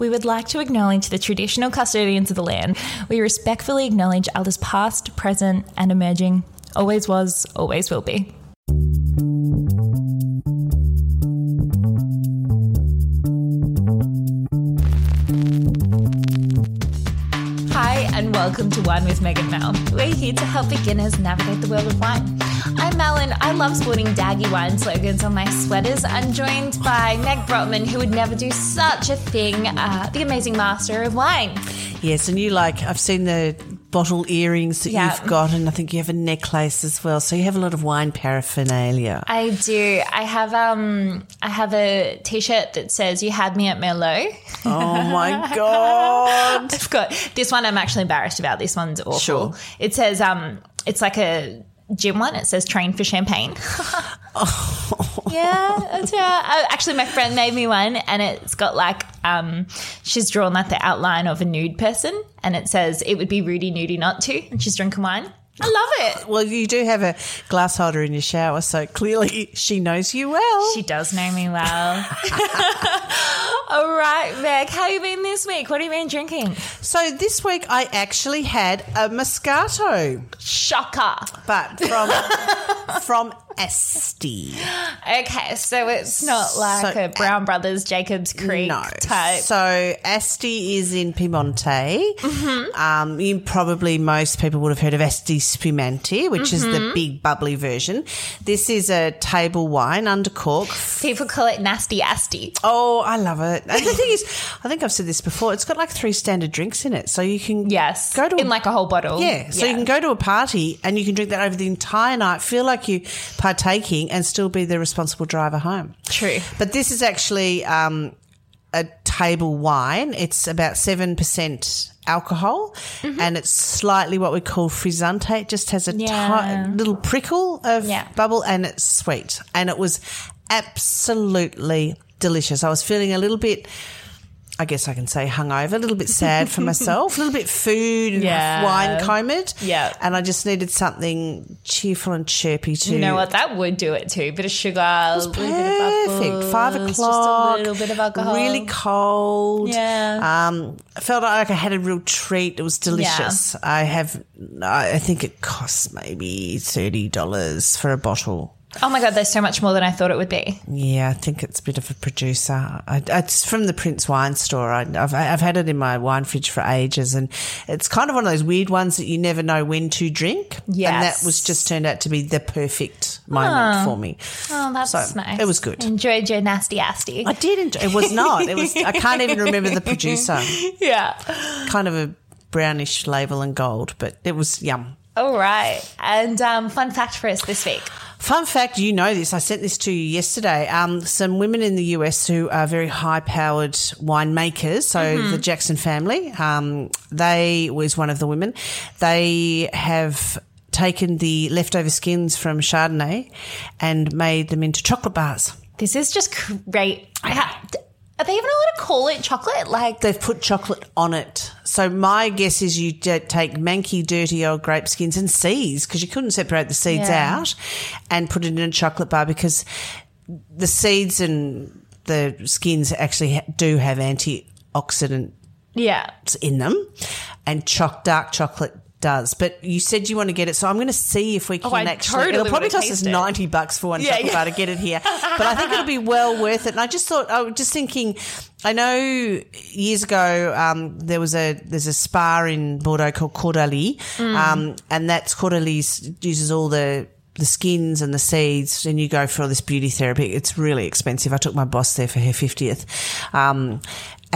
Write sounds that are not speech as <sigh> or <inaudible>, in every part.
We would like to acknowledge the traditional custodians of the land. We respectfully acknowledge elders past, present, and emerging. Always was, always will be. Hi, and welcome to Wine with Meg and Mel. We're here to help beginners navigate the world of wine. I'm I love sporting daggy wine slogans on my sweaters. I'm joined by Meg Brodtmann, who would never do such a thing, uh, the amazing master of wine. Yes, and you like, I've seen the bottle earrings that Yeah. you've got, and I think you have a necklace as well. So you have a lot of wine paraphernalia. I do. I have um I have a t-shirt that says you had me at Merlot. Oh my <laughs> God. I've got this one I'm actually embarrassed about. This one's awful. Sure. It says um it's like a gym one. It says train for champagne. <laughs> yeah, that's right. Uh, actually, my friend made me one, and it's got like um, she's drawn like the outline of a nude person, and it says it would be Rudy nudie not to, and she's drinking wine. I love it. Well, you do have a glass holder in your shower, so clearly she knows you well. She does know me well. <laughs> All right, Meg, how you been this week? What have you been drinking? so this week I actually had a Moscato, Shocker. but from <laughs> from Asti. Okay, so it's not like So- a Brown Brothers Jacobs Creek No. type. So Asti is in Piemonte. Mm-hmm. Um, you probably most people would have heard of Asti Spumante, which is Mm-hmm. the big bubbly version. This is a table wine under cork. People call it nasty asti. Oh, I love it. And the thing is, I think I've said this before. It's got like three standard drinks in it, so you can Yes. go to in a, like a whole bottle. yeah. So you can go to a party and you can drink that over the entire night. Feel like you partaking and still be the responsible driver home. True. But this is actually um, a table wine. It's about 7% alcohol Mm-hmm. and it's slightly what we call frizzante. It just has a Yeah. little prickle of Yeah. bubble and it's sweet. And it was absolutely delicious. I was feeling a little bit. I guess I can say hungover, a little bit sad for myself, a little bit food and Yeah. wine comed. Yeah. And I just needed something cheerful and chirpy to You know what? That would do it too. Bit of sugar, a little bit of Perfect. bubbles, Five o'clock. Just a little bit of alcohol. Really cold. Yeah. Um, felt like I had a real treat. It was delicious. I have. I think it costs maybe thirty dollars for a bottle. Oh my god, there's so much more than I thought it would be. Yeah, I think it's a bit of a producer. I, it's from the Prince Wine Store. I, I've, I've had it in my wine fridge for ages, and it's kind of one of those weird ones that you never know when to drink. and that was just turned out to be the perfect moment for me. Oh, that's So, nice. it was good. Enjoyed your nasty asti. I did enjoy. It was not. It was. I <laughs> can't even remember the producer. yeah. Kind of a brownish label and gold, but it was yum. All right. And um, fun fact for us this week. Fun fact, you know this. I sent this to you yesterday. Um, some women in the US who are very high-powered winemakers. So the Jackson family, um, they was one of the women. They have taken the leftover skins from Chardonnay and made them into chocolate bars. This is just great. Ha- Are they even allowed to call it chocolate? Like, They've put chocolate on it. So my guess is you d- take manky, dirty old grape skins and seeds because you couldn't separate the seeds Yeah. out and put it in a chocolate bar because the seeds and the skins actually ha- do have antioxidant yeah. in them and choc- dark chocolate does. But you said you want to get it, so I'm going to see if we can Oh, actually. totally it'll probably cost us it. ninety bucks for one Yeah, chocolate yeah. bar to get it here, but I think it'll be well worth it. And I just thought, I was just thinking, I know years ago um, there was a there's a spa in Bordeaux called Caudalie, Mm. um, and that's Caudalie uses all the the skins and the seeds, and you go for all this beauty therapy. It's really expensive. I took my boss there for her fiftieth, um,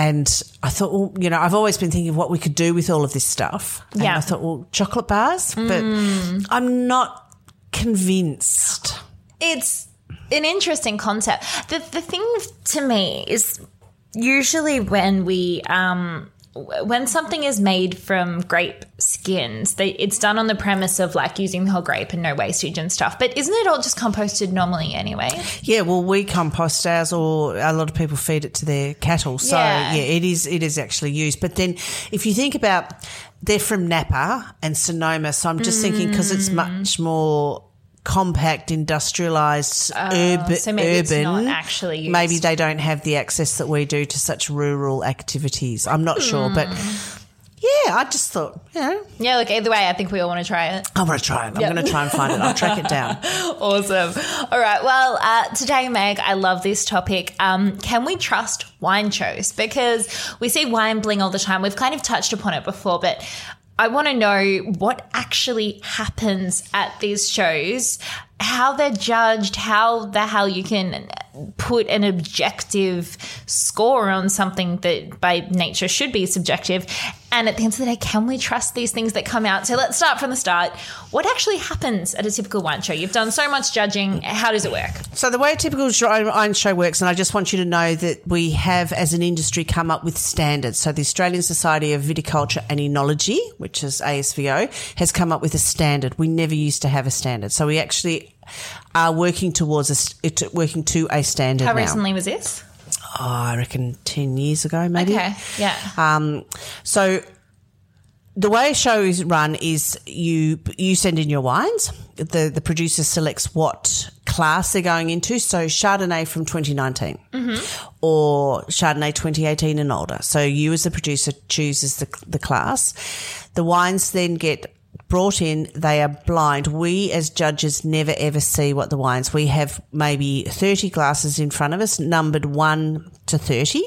and I thought, well, you know, I've always been thinking of what we could do with all of this stuff. And Yeah. I thought, well, chocolate bars, but I'm not convinced. it's an interesting concept. The the thing to me is usually when we um when something is made from grape skins, they, it's done on the premise of like using the whole grape and no wastage and stuff. But isn't it all just composted normally anyway? Yeah, well, we compost ours, or a lot of people feed it to their cattle. So Yeah. yeah, it is it is actually used. But then, if you think about, they're from Napa and Sonoma, so I'm just thinking because it's mm. much more compact, industrialized, urban, Oh, so maybe it's urban. not actually used. Maybe they don't have the access that we do to such rural activities. I'm not sure, but Hmm. yeah, I just thought, you know, Yeah, look, either way, I think we all want to try it. I'm going to try it. I'm Yep. going to try and find it. I'll track it down. <laughs> Awesome. All right. Well, uh, today, Meg, I love this topic. Um, can we trust wine shows? Because we see wine bling all the time. We've kind of touched upon it before, but I want to know what actually happens at these shows, how they're judged, how the hell you can put an objective score on something that by nature should be subjective. And at the end of the day, can we trust these things that come out? So let's start from the start. What actually happens at a typical wine show? You've done so much judging. How does it work? So the way a typical wine show works, and I just want you to know that we have, as an industry, come up with standards. So the Australian Society of Viticulture and Enology, which is ASVO, has come up with a standard. We never used to have a standard, so we actually are working towards a, it- working to a standard How now. recently was this? Oh, I reckon ten years ago, maybe. Okay. Yeah. Um, so the way a show is run is you you send in your wines. The the producer selects what class they're going into. So Chardonnay from 2019 or Chardonnay 2018 and older. So you as the producer chooses the the class. The wines then get brought in, they are blind. We as judges never ever see what the wines. We have maybe 30 glasses in front of us, numbered 1 to 30.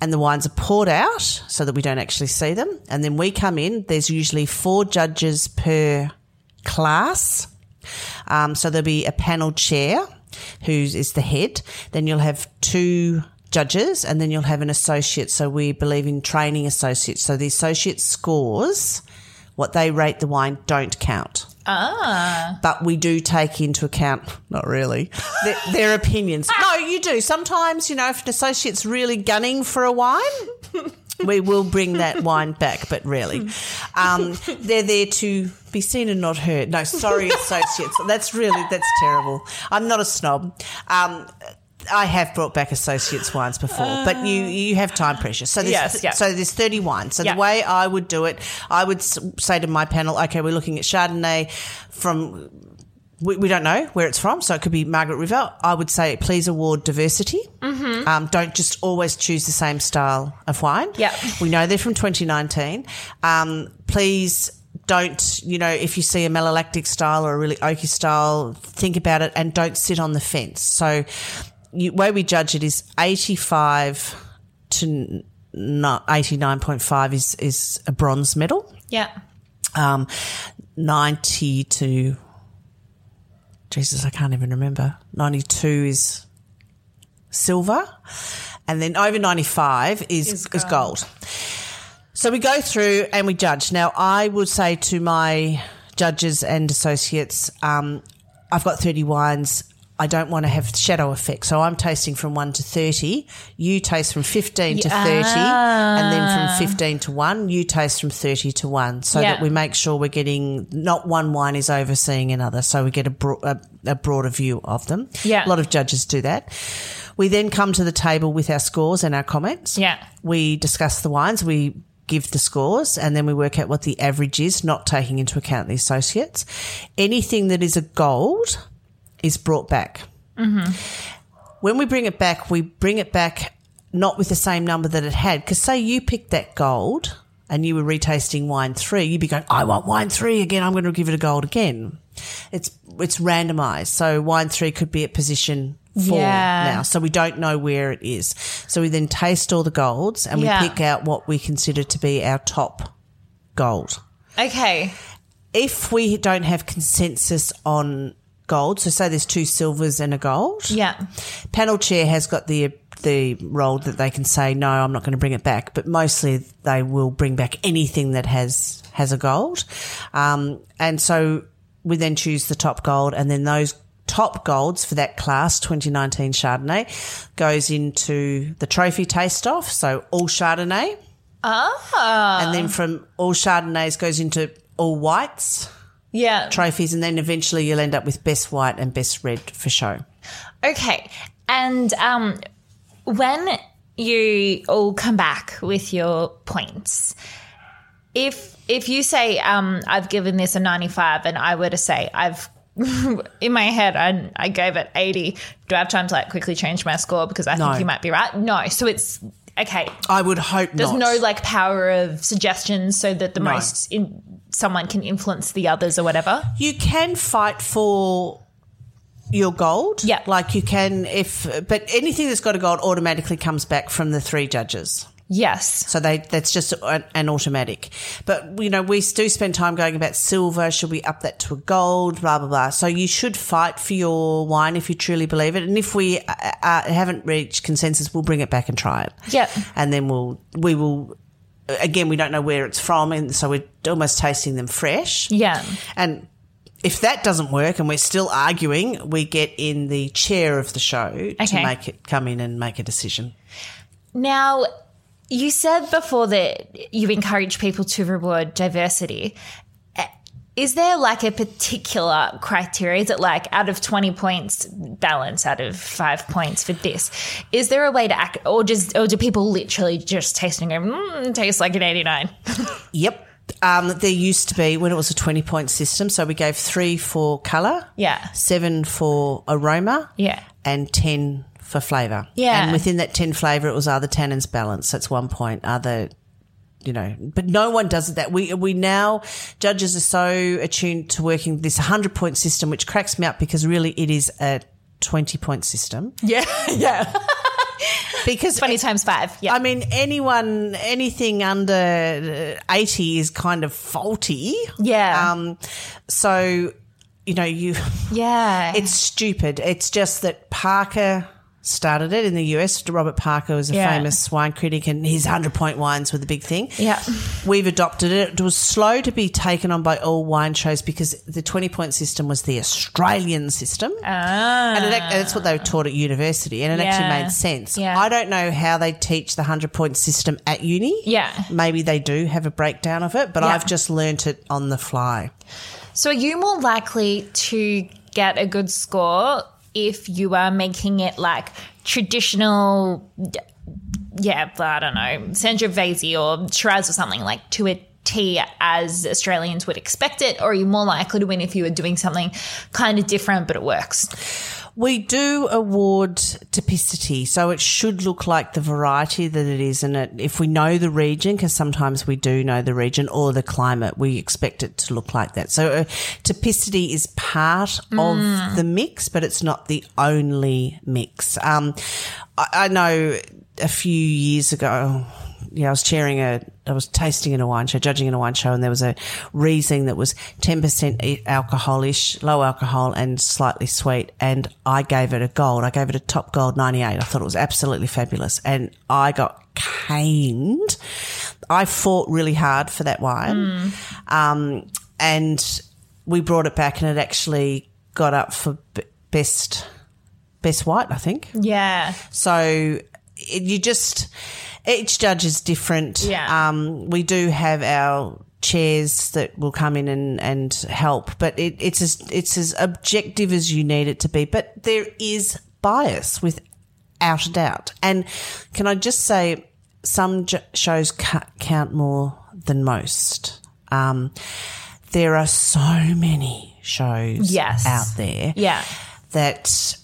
And the wines are poured out so that we don't actually see them. And then we come in. There's usually four judges per class. Um, so there'll be a panel chair who is the head. Then you'll have two judges and then you'll have an associate. So we believe in training associates. So the associate scores, what they rate the wine, don't count. Ah. But we do take into account, not really, their, their opinions. No, you do. Sometimes, you know, if an associate's really gunning for a wine, we will bring that wine back, but rarely. Um, they're there to be seen and not heard. No, sorry, <laughs> associates. That's really, that's terrible. I'm not a snob. Um, I have brought back associates wines before, but you you have time pressure. So there's Yes, yeah. so there's 30 wines. So Yeah. the way I would do it, I would say to my panel, okay, we're looking at Chardonnay from we, we don't know where it's from, so it could be Margaret River. I would say please award diversity. Mm-hmm. Um, don't just always choose the same style of wine. Yep. we know they're from 2019. Um, please don't, you know, if you see a malolactic style or a really oaky style, think about it and don't sit on the fence. So, you, way we judge it is 85 to not 89.5 is is a bronze medal. Yeah. Um, 90 to Jesus, I can't even remember. 92 is silver. And then over 95 is, Is is gold. So we go through and we judge. Now, I would say to my judges and associates, um, I've got 30 wines. I don't want to have shadow effect. So I'm tasting from 1 to 30. You taste from 15 to 30. And then from ah. 15 to 1, you taste from 30 to 1. So Yeah. that we make sure we're getting, not one wine is overseeing another. So we get a, bro- a, a broader view of them. Yeah. A lot of judges do that. We then come to the table with our scores and our comments. Yeah. We discuss the wines. We give the scores and then we work out what the average is, not taking into account the associates. Anything that is a gold is brought back. Mm-hmm. When we bring it back, we bring it back not with the same number that it had. Because say you picked that gold and you were retasting wine three, you'd be going, I want wine three again. I'm going to give it a gold again. It's it's randomized. So wine three could be at position four Yeah. now. So we don't know where it is. So we then taste all the golds and Yeah. we pick out what we consider to be our top gold Okay. if we don't have consensus on gold, so say there's two silvers and a gold, Yeah. panel chair has got the the role that they can say no, I'm not going to bring it back, but mostly they will bring back anything that has has a gold, um, and so we then choose the top gold, and then those top golds for that class 2019 Chardonnay goes into the trophy taste off, so all Chardonnay, Ah. and then from all Chardonnays goes into all whites Yeah. trophies, and then eventually you'll end up with best white and best red for show. Okay. And um, when you all come back with your points, if if you say um, I've given this a ninety five, and I were to say I've <laughs> in my head, I, I gave it 80. Do I have time to like quickly change my score because I No. think you might be right? No. So it's okay. I would hope There's not. no like power of suggestions so that the No. most in, someone can influence the others or whatever. You can fight for your gold. Yeah. Like you can if but anything that's got a gold automatically comes back from the three judges. Yes. So they that's just an, an automatic. But you know, we do spend time going about silver. Should we up that to a gold? Blah blah blah. So you should fight for your wine if you truly believe it. And if we uh, uh, haven't reached consensus, we'll bring it back and try it. Yep. And then we'll we will. Again, we don't know where it's from, and so we're almost tasting them fresh. Yeah. And if that doesn't work and we're still arguing, we get in the chair of the show to make it come in and make a decision. Now, you said before that you encourage people to reward diversity. Is there like a particular criteria? Is it like out of 20 points, balance out of five points for this? Is there a way to act, or just, or do people literally just taste and go, mm, tastes like an 89? <laughs> Yep. Um, there used to be when it was a 20 point system. So we gave three for colour, Yeah. seven for aroma, Yeah. and 10 for flavour. Yeah. And within that 10 flavour, it was other tannins balance. That's one point. Other, you know, but no one does that. We, we now, judges are so attuned to working this 100 point system, which cracks me up because really it is a 20 point system. Yeah. <laughs> Yeah. Because 20 times five. Yeah. I mean, anyone, anything under uh, 80 is kind of faulty. Yeah. Um, so, you know, you, yeah. <laughs> it's stupid. It's just that Parker started it in the US. Robert Parker was a Yeah. famous wine critic and his 100 point wines were the big thing. Yeah. We've adopted it. It was slow to be taken on by all wine shows because the 20 point system was the Australian system. Ah. And it, that's what they were taught at university, and it actually made sense. Yeah. I don't know how they teach the 100 point system at uni. Yeah. Maybe they do have a breakdown of it, but Yeah. I've just learnt it on the fly. So are you more likely to get a good score if you are making it like traditional, yeah, I don't know, Sangiovese or Shiraz or something like to a T as Australians would expect it, or are you more likely to win if you were doing something kind of different but it works? We do award typicity, so it should look like the variety that it is. And it, if we know the region, because sometimes we do know the region or the climate, we expect it to look like that. So uh, typicity is part of the mix, but it's not the only mix. Um, I, I know a few years ago, yeah, I was chairing a, I was tasting in a wine show, judging in a wine show, and there was a Riesling that was 10% alcoholish, low alcohol and slightly sweet. And I gave it a gold. I gave it a top gold 98. I thought it was absolutely fabulous. And I got caned. I fought really hard for that wine. Um, and we brought it back and it actually got up for b- best, best white, I think. Yeah. So it, you just each judge is different. Yeah. Um, we do have our chairs that will come in and, and help, but it, it's as it's as objective as you need it to be. But there is bias without a doubt. And can I just say, some j- shows ca- count more than most. Um, there are so many shows Yes. out there Yeah. that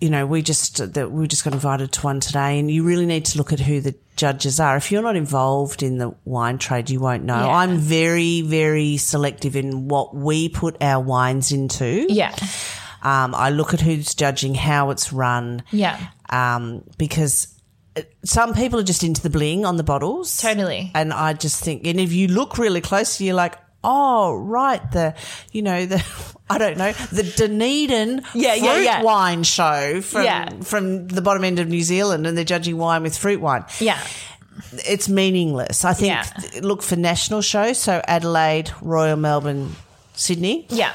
you know we just that we just got invited to one today and you really need to look at who the judges are if you're not involved in the wine trade you won't know Yeah. i'm very very selective in what we put our wines into Yeah. um, i look at who's judging how it's run Yeah. um, because uh, some people are just into the bling on the bottles Totally. and I just think, and if you look really closely, you're like, oh, right, the, you know, the, I don't know, the Dunedin Yeah, yeah, fruit yeah. wine show from, Yeah. from the bottom end of New Zealand and they're judging wine with fruit wine. Yeah. It's meaningless. I think, Yeah. look for national shows. So Adelaide, Royal Melbourne, Sydney. Yeah.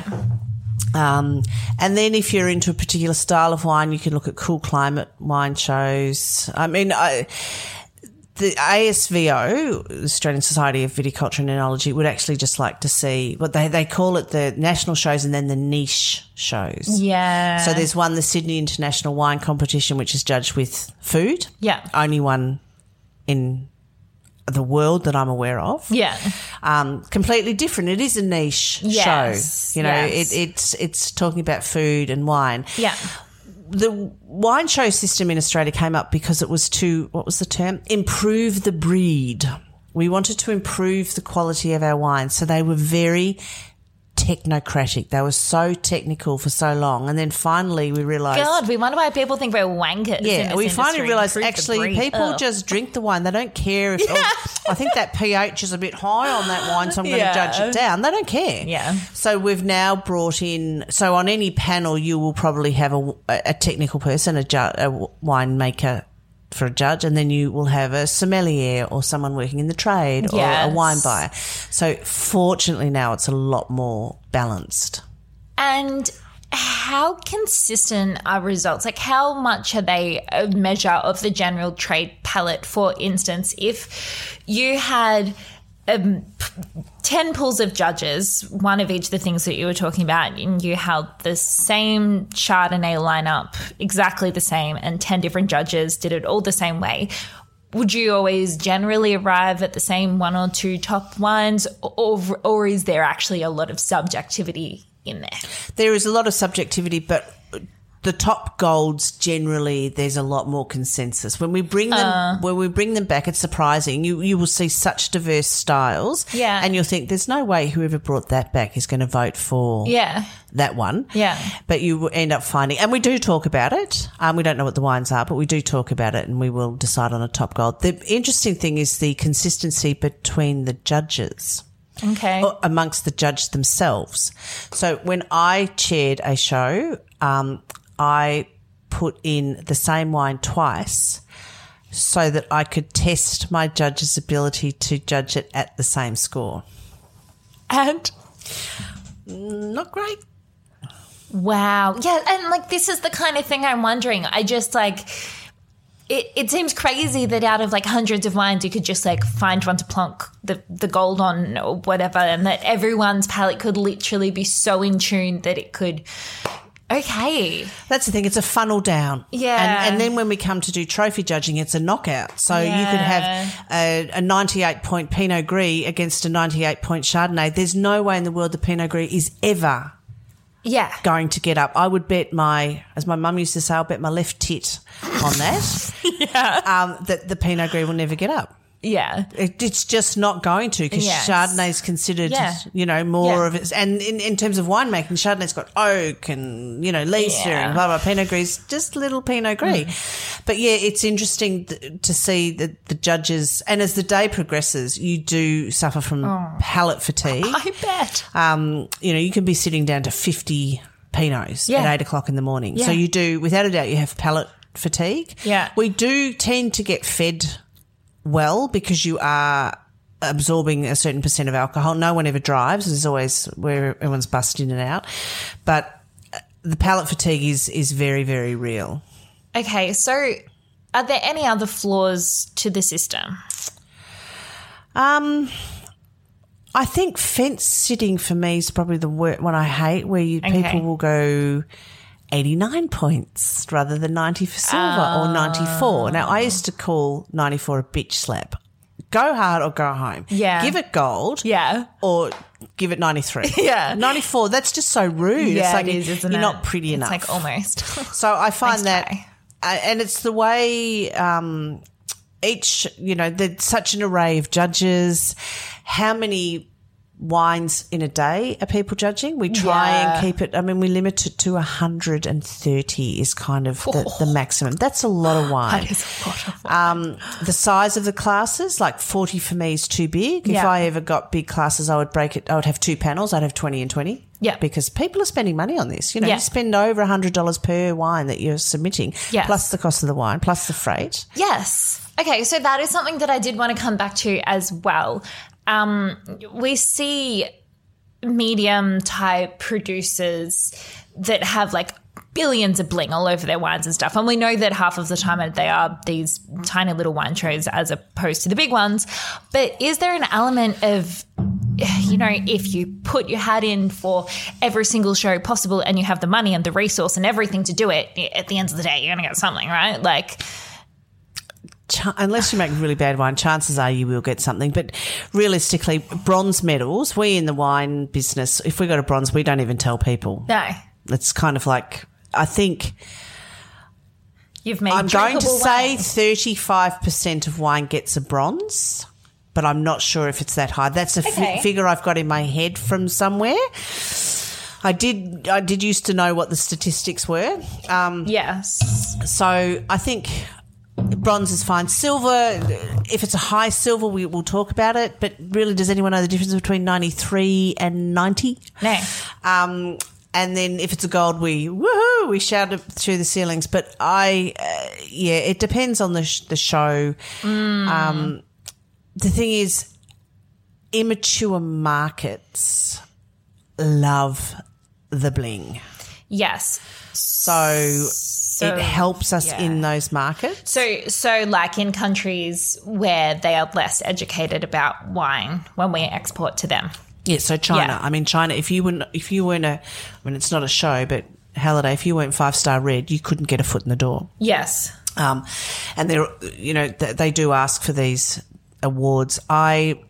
Um, and then if you're into a particular style of wine, you can look at cool climate wine shows. I mean, I, the ASVO, Australian Society of Viticulture and Enology, would actually just like to see what they, they call it the national shows and then the niche shows. Yeah. So there's one, the Sydney International Wine Competition, which is judged with food. Yeah. Only one in the world that I'm aware of. Yeah. Um, completely different. It is a niche Yes, show. You know, yes. it, it's it's talking about food and wine. Yeah. The wine show system in Australia came up because it was to what was the term? Improve the breed. We wanted to improve the quality of our wine, so they were very technocratic. They were so technical for so long, and then finally we realised. God, we wonder why people think we're wankers. Yeah, we finally realised actually people Ugh. just drink the wine. They don't care if. oh, I think that pH is a bit high on that wine, so I'm going to Yeah. judge it down. They don't care. Yeah. So we've now brought in. So on any panel, you will probably have a, a technical person, a, ju- a winemaker for a judge, and then you will have a sommelier or someone working in the trade or a wine buyer. So fortunately now it's a lot more balanced. And how consistent are results? Like, how much are they a measure of the general trade palette? For instance, if you had um, p- 10 pools of judges, one of each of the things that you were talking about, and you held the same Chardonnay lineup, exactly the same, and 10 different judges did it all the same way. Would you always generally arrive at the same one or two top wines, or, or is there actually a lot of subjectivity in there? There is a lot of subjectivity, but the top golds generally there's a lot more consensus. When we bring them Uh. when we bring them back, it's surprising. You you will see such diverse styles. Yeah. And you'll think there's no way whoever brought that back is going to vote for Yeah. that one. Yeah. But you end up finding, and we do talk about it. Um, we don't know what the wines are, but we do talk about it and we will decide on a top gold. The interesting thing is the consistency between the judges Okay. amongst the judges themselves. So when I chaired a show, um, I put in the same wine twice so that I could test my judge's ability to judge it at the same score. And Not great. wow. Yeah. And like, this is the kind of thing I'm wondering. I just like, it, it seems crazy that out of like hundreds of wines, you could just like find one to plonk the, the gold on or whatever, and that everyone's palate could literally be so in tune that it could. Okay. That's the thing. It's a funnel down. Yeah. And, and then when we come to do trophy judging, it's a knockout. So you could have a, a 98 point Pinot Gris against a 98 point Chardonnay. There's no way in the world the Pinot Gris is ever Yeah. going to get up. I would bet my, as my mum used to say, I'll bet my left tit on that. <laughs> yeah. Um, that the Pinot Gris will never get up. Yeah. It, it's just not going to because Yes. Chardonnay is considered, Yeah. you know, more Yeah. of it. And in, in terms of winemaking, Chardonnay's got oak and, you know, lees Yeah. Mm. and blah, blah. Pinot Gris, just little Pinot Gris. But yeah, it's interesting th- to see that the judges, and as the day progresses, you do suffer from palate fatigue. <laughs> I bet. Um, you know, you can be sitting down to 50 Pinots Yeah. at eight o'clock in the morning. So you do, without a doubt, you have palate fatigue. Yeah. We do tend to get fed well because you are absorbing a certain percent of alcohol. No one ever drives. There's always where everyone's bussed in and out. But uh, the palate fatigue is, is very, very real. Okay. So, are there any other flaws to the system? Um, I think fence sitting for me is probably the one I hate, where you, Okay. people will go 89 points rather than 90 for silver or Ah. 94. Now, I used to call 94 a bitch slap. Go hard or go home. Yeah. Give it gold. Yeah. Or give it 93. <laughs> Yeah. 94, that's just so rude. Yeah, it's like it is, isn't you're it? not pretty enough. It's like almost. <laughs> So I find Nice that, uh, and it's the way um, each, you know, there's such an array of judges. How many wines in a day are people judging? We try Yeah. and keep it. I mean, we limit it to 130 is kind of the, the maximum. That's a lot of <gasps> wine. That is a lot of wine. Um, the size of the classes, like 40 for me is too big. If I ever got big classes, I would break it. I would have two panels. I'd have 20 and 20. Yeah. Because people are spending money on this. You know, Yeah. you spend over $100 per wine that you're submitting, Yes. plus the cost of the wine, plus the freight. Yes. Okay, so that is something that I did want to come back to as well. Um, we see medium type producers that have like billions of bling all over their wines and stuff. And we know that half of the time they are these tiny little wine shows as opposed to the big ones. But is there an element of you know, if you put your hat in for every single show possible and you have the money and the resource and everything to do it, at the end of the day, you're going to get something, right? Like, ch- unless you make really bad wine, chances are you will get something. But realistically, bronze medals, we in the wine business, if we got a bronze, we don't even tell people. No. It's kind of like, I think You've made I'm going to drinkable say 35% of wine gets a bronze, but I'm not sure if it's that high. That's a Okay. figure I've got in my head from somewhere. I did I did used to know what the statistics were. Um, Yes. so I think bronze is fine. Silver, if it's a high silver, we will talk about it. But really, does anyone know the difference between 93 and 90? No. Um, and then if it's a gold, we woohoo, we shout it through the ceilings. But I, uh, yeah, it depends on the sh- the show. Um, the thing is, immature markets love the bling, Yes. so, So, it helps us yeah. in those markets. So, so like in countries where they are less educated about wine when we export to them. Yeah, so China. Yeah. I mean, China. If you weren't, if you weren't a, I mean, it's not a show, but Halliday. If you weren't five star red, you couldn't get a foot in the door. Yes. Um, and they're, you know, th- they do ask for these awards. I,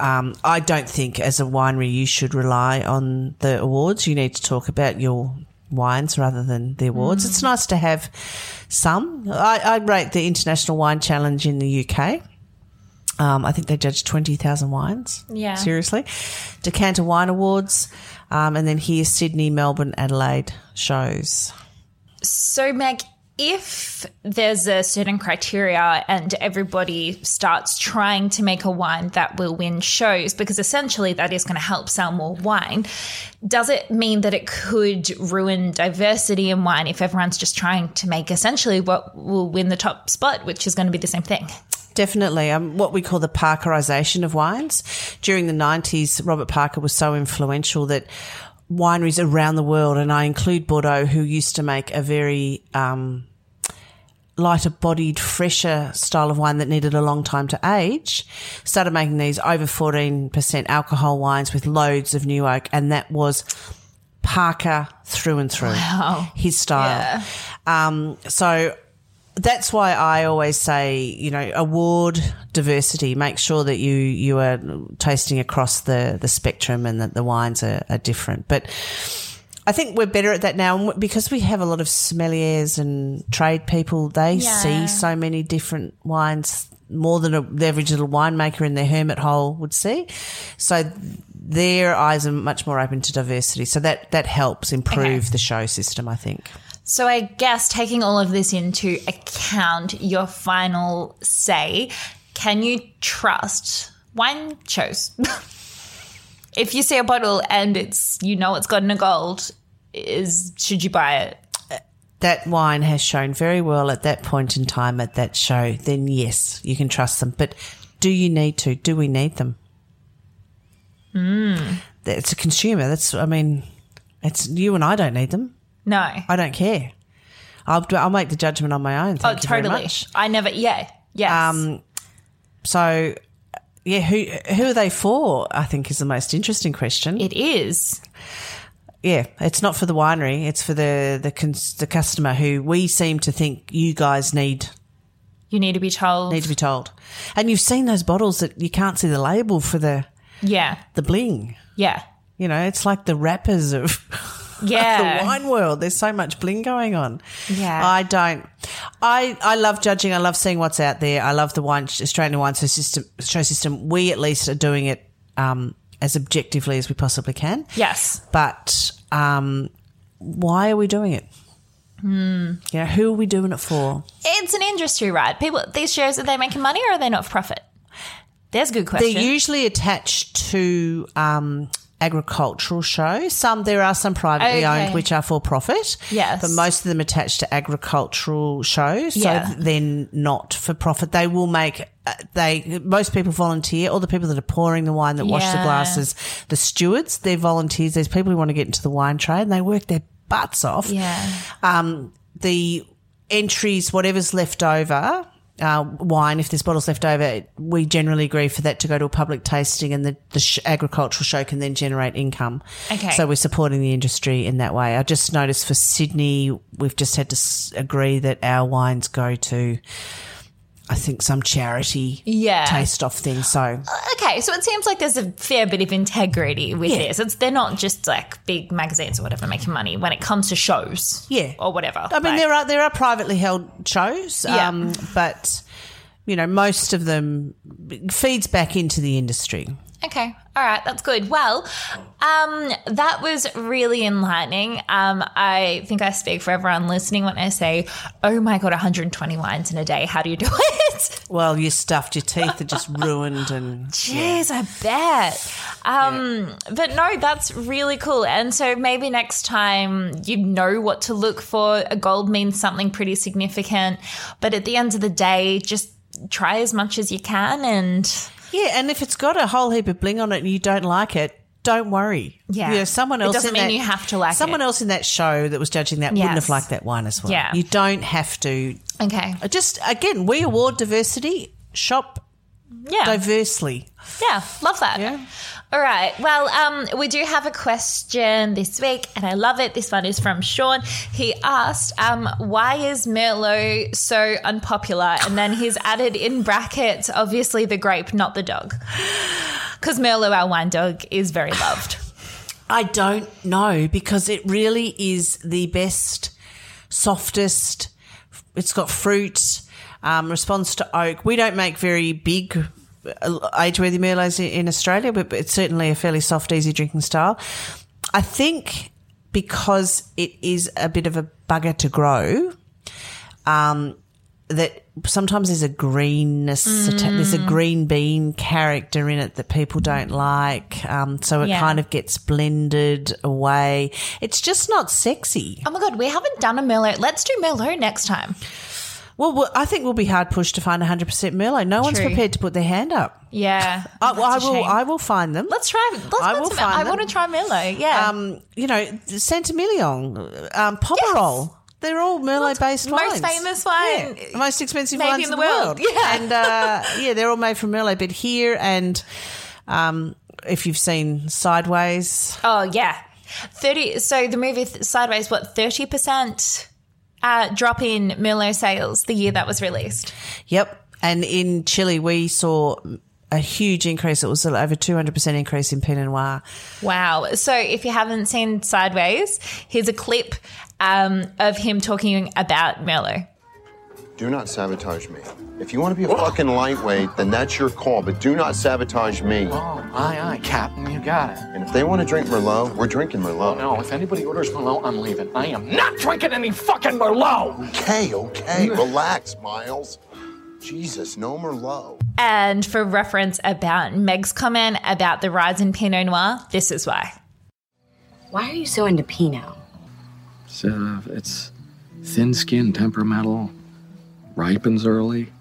um, I don't think as a winery you should rely on the awards. You need to talk about your wines rather than the awards. It's nice to have some. I, I rate the International Wine Challenge in the UK. Um, I think they judge 20,000 wines. Yeah. Seriously. Decanter Wine Awards. Um, and then here, Sydney, Melbourne, Adelaide shows. So, Meg, if there's a certain criteria and everybody starts trying to make a wine that will win shows, because essentially that is going to help sell more wine, does it mean that it could ruin diversity in wine if everyone's just trying to make essentially what will win the top spot, which is going to be the same thing? Definitely. Um, what we call the Parkerization of wines. During the 90s, Robert Parker was so influential that wineries around the world, and I include Bordeaux, who used to make a very um, lighter bodied, fresher style of wine that needed a long time to age, started making these over 14% alcohol wines with loads of new oak, and that was Parker through and through. His style. Um, so that's why I always say, you know, award diversity. Make sure that you you are tasting across the the spectrum and that the wines are, are different. But I think we're better at that now and because we have a lot of sommeliers and trade people. They Yeah. see so many different wines more than a, the average little winemaker in their hermit hole would see. So their eyes are much more open to diversity. So that that helps improve Okay. the show system. I think. So I guess taking all of this into account, your final say, can you trust wine shows? <laughs> if you see a bottle and it's you know it's gotten a gold, is should you buy it? that wine has shown very well at that point in time at that show, then yes, you can trust them. But do you need to? Do we need them? Mm. It's a consumer. That's, I mean, it's you and I don't need them. No. I don't care. I'll, I'll make the judgment on my own. oh, Thank you very totally. much. I never. Yeah. Yes. Um, So, yeah, who who are they for? I think is the most interesting question. it is. Yeah, it's not for the winery; it's for the the cons- the customer who we seem to think you guys need You need to be told. need to be told. And you've seen those bottles that you can't see the label for the yeah. the bling. Yeah. You know, it's like the wrappers of <laughs> <laughs> Yeah. the wine world. There's so much bling going on. Yeah. I don't. I I love judging. I love seeing what's out there. I love the wine Australian wine show system. Show system. We at least are doing it um, as objectively as we possibly can. Yes. But um, why are we doing it? Hmm. You know, who are we doing it for? It's an industry, right? People, these shows, are they making money or are they not for profit? There's a good question. They're usually attached to um, agricultural shows. Some there are some privately Okay. owned which are for profit. Yes. but most of them attached to agricultural shows. Yeah. So they're not for profit. They will make. Uh, they most people volunteer. All the people that are pouring the wine, that wash the glasses, the stewards, they're volunteers. There's people who want to get into the wine trade and they work their butts off yeah. um, the entries, whatever's left over, uh, wine, if there's bottles left over, we generally agree for that to go to a public tasting and the, the sh- agricultural show can then generate income. Okay. So we're supporting the industry in that way. I just noticed for Sydney, we've just had to s- agree that our wines go to I think some charity Yeah. taste off thing. So Okay, so it seems like there's a fair bit of integrity with Yeah. this. It's they're not just like big magazines or whatever making money when it comes to shows, Yeah. or whatever. I mean, Like- there are there are privately held shows, Yeah. um, but you know, most of them feeds back into the industry. Okay. All right. That's good. Well, um, that was really enlightening. Um, I think I speak for everyone listening when I say, oh my God, 120 wines in a day. How do you do <laughs> it? Well, you stuffed your teeth are just ruined, and <laughs> Jeez, I bet. Um, But no, that's really cool. And so maybe next time you know what to look for. A gold means something pretty significant. But at the end of the day, just try as much as you can and. Yeah. And if it's got a whole heap of bling on it and you don't like it, don't worry. Yeah. you know, someone It else. doesn't in mean that- you have to like it. Someone it. else in that show that was judging that wouldn't have liked that wine as well. Yeah. you don't have to. Okay. Just again, we award diversity. Shop Yeah. diversely. Yeah, love that. Yeah. All right. Well, um, we do have a question this week, and I love it. This one is from Sean. He asked, um, "Why is Merlot so unpopular?" And then he's added in brackets, obviously the grape, not the dog, because Merlot, our wine dog, is very loved. I don't know because it really is the best, softest. It's got fruit, um, responds to oak. We don't make very big uh, age-worthy Merlots in- in Australia, but it's certainly a fairly soft, easy drinking style. I think because it is a bit of a bugger to grow, um, that sometimes there's a greenness, atta- there's a green bean character in it that people don't like. Um, so it Yeah. kind of gets blended away. It's just not sexy. Oh my god, we haven't done a Merlot. Let's do Merlot next time. Well, I think we'll be hard pushed to find 100% Merlot. No one's prepared to put their hand up. Yeah, <laughs> I, well, I will. shame. I will find them. Let's try. Let's I will find I them. want to try Merlot. Yeah. um, you know, Saint-Émilion, um, Pomerol. They're all Merlot based wines. Most famous wine. Yeah. most expensive wines in the world. Yeah. <laughs> and uh, yeah, they're all made from Merlot. But here and um, if you've seen Sideways, Oh yeah, thirty. So the movie Sideways, what thirty percent uh, drop in Merlot sales the year that was released. yep. And in Chile, we saw a huge increase. It was over two hundred percent increase in Pinot Noir. Wow. So if you haven't seen Sideways, here's a clip um, of him talking about Merlot. Do not sabotage me. If you want to be a fucking lightweight, then that's your call, but do not sabotage me. Oh, aye, aye, Captain, you got it. And if they want to drink Merlot, we're drinking Merlot. No, if anybody orders Merlot, I'm leaving. I am not drinking any fucking Merlot! Okay, okay, relax, Miles. Jesus, no Merlot. And for reference about Meg's comment about the rise in Pinot Noir, this is why. Why are you so into Pinot? It's, uh, it's thin skinned, temperamental, ripens early.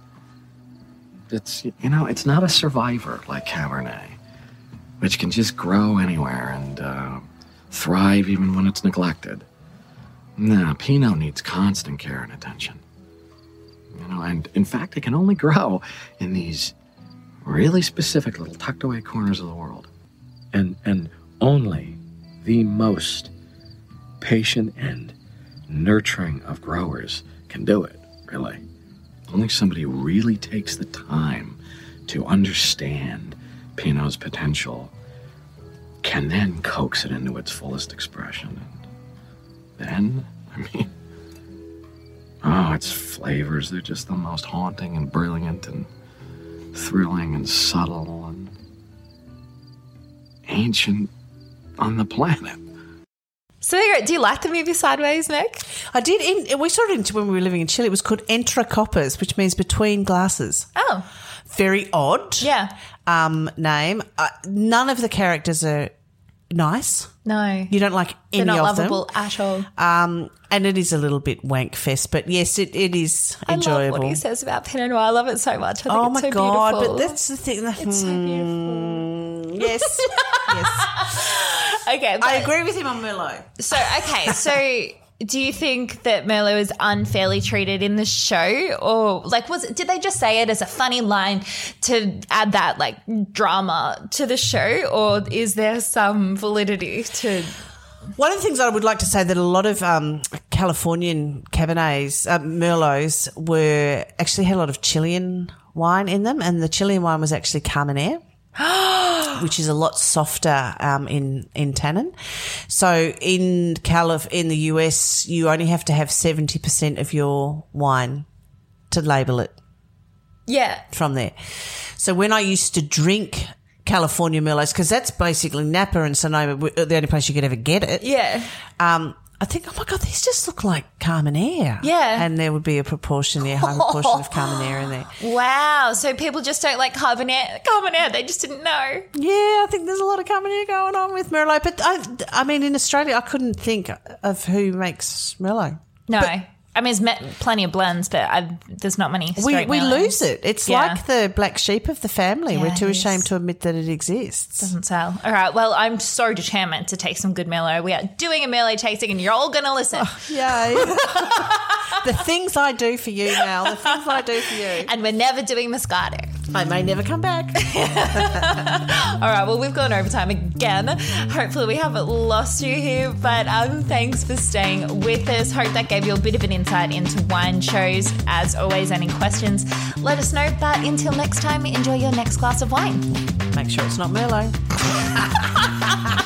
It's, you know, it's not a survivor like Cabernet, which can just grow anywhere and uh, thrive even when it's neglected. Nah, Pinot needs constant care and attention. You know, and in fact, it can only grow in these really specific little tucked away corners of the world. And, and only the most patient and nurturing of growers can do it, really. Only somebody who really takes the time to understand Pinot's potential can then coax it into its fullest expression. And then, I mean, oh, its flavors, they're just the most haunting and brilliant and thrilling and subtle and ancient on the planet. So there you go. do you like the movie Sideways, Meg? I did. In, we saw it when we were living in Chile. It was called Entre Copas, which means between glasses. Oh, Very odd. yeah. Um, name. Uh, none of the characters are nice. No. You don't like any They're not of them. lovable at all. Um, and it is a little bit wank fest, but yes, it, it is I enjoyable. love what he says about Pinot Noir. I love it so much. I think oh it's my so god! beautiful. But that's the thing. It's so beautiful. Mm, yes, <laughs> yes. Okay, I agree with him on Merlot. So okay, so do you think that Merlot is unfairly treated in the show, or like was did they just say it as a funny line to add that like drama to the show, or is there some validity to? One of the things I would like to say that a lot of um, Californian Cabernets, uh, Merlots, were actually had a lot of Chilean wine in them, and the Chilean wine was actually Carmenere. <gasps> which is a lot softer um, in in tannin. So in Calif in the US, you only have to have seventy percent of your wine to label it Yeah. from there. So when I used to drink California Merlots, because that's basically Napa and Sonoma, the only place you could ever get it. Yeah. Um, I think, oh my god, these just look like Carmenere. Yeah. and there would be a proportion, yeah, high proportion of Carmenere in there. Wow. So people just don't like Carbonaire. Carbonaire. They just didn't know. Yeah, I think there's a lot of Carmenere going on with Merlot, but I, I mean, in Australia, I couldn't think of who makes Merlot. No. I mean, there's met plenty of blends, but i there's not many. We, we lose it. It's Yeah. like the black sheep of the family. We're too ashamed to admit that it exists. Doesn't sell. All right. Well, I'm so determined to take some good Merlot. We are doing a Merlot tasting, and you're all going to listen. Yay. <laughs> the things I do for you, Mel. The things I do for you. and we're never doing Moscato. I may never come back. <laughs> All right. Well, we've gone overtime again. Hopefully, we haven't lost you here, but um, thanks for staying with us. Hope that gave you a bit of an insight into wine shows. As always, any questions, let us know. But until next time, enjoy your next glass of wine. Make sure it's not Merlot. <laughs>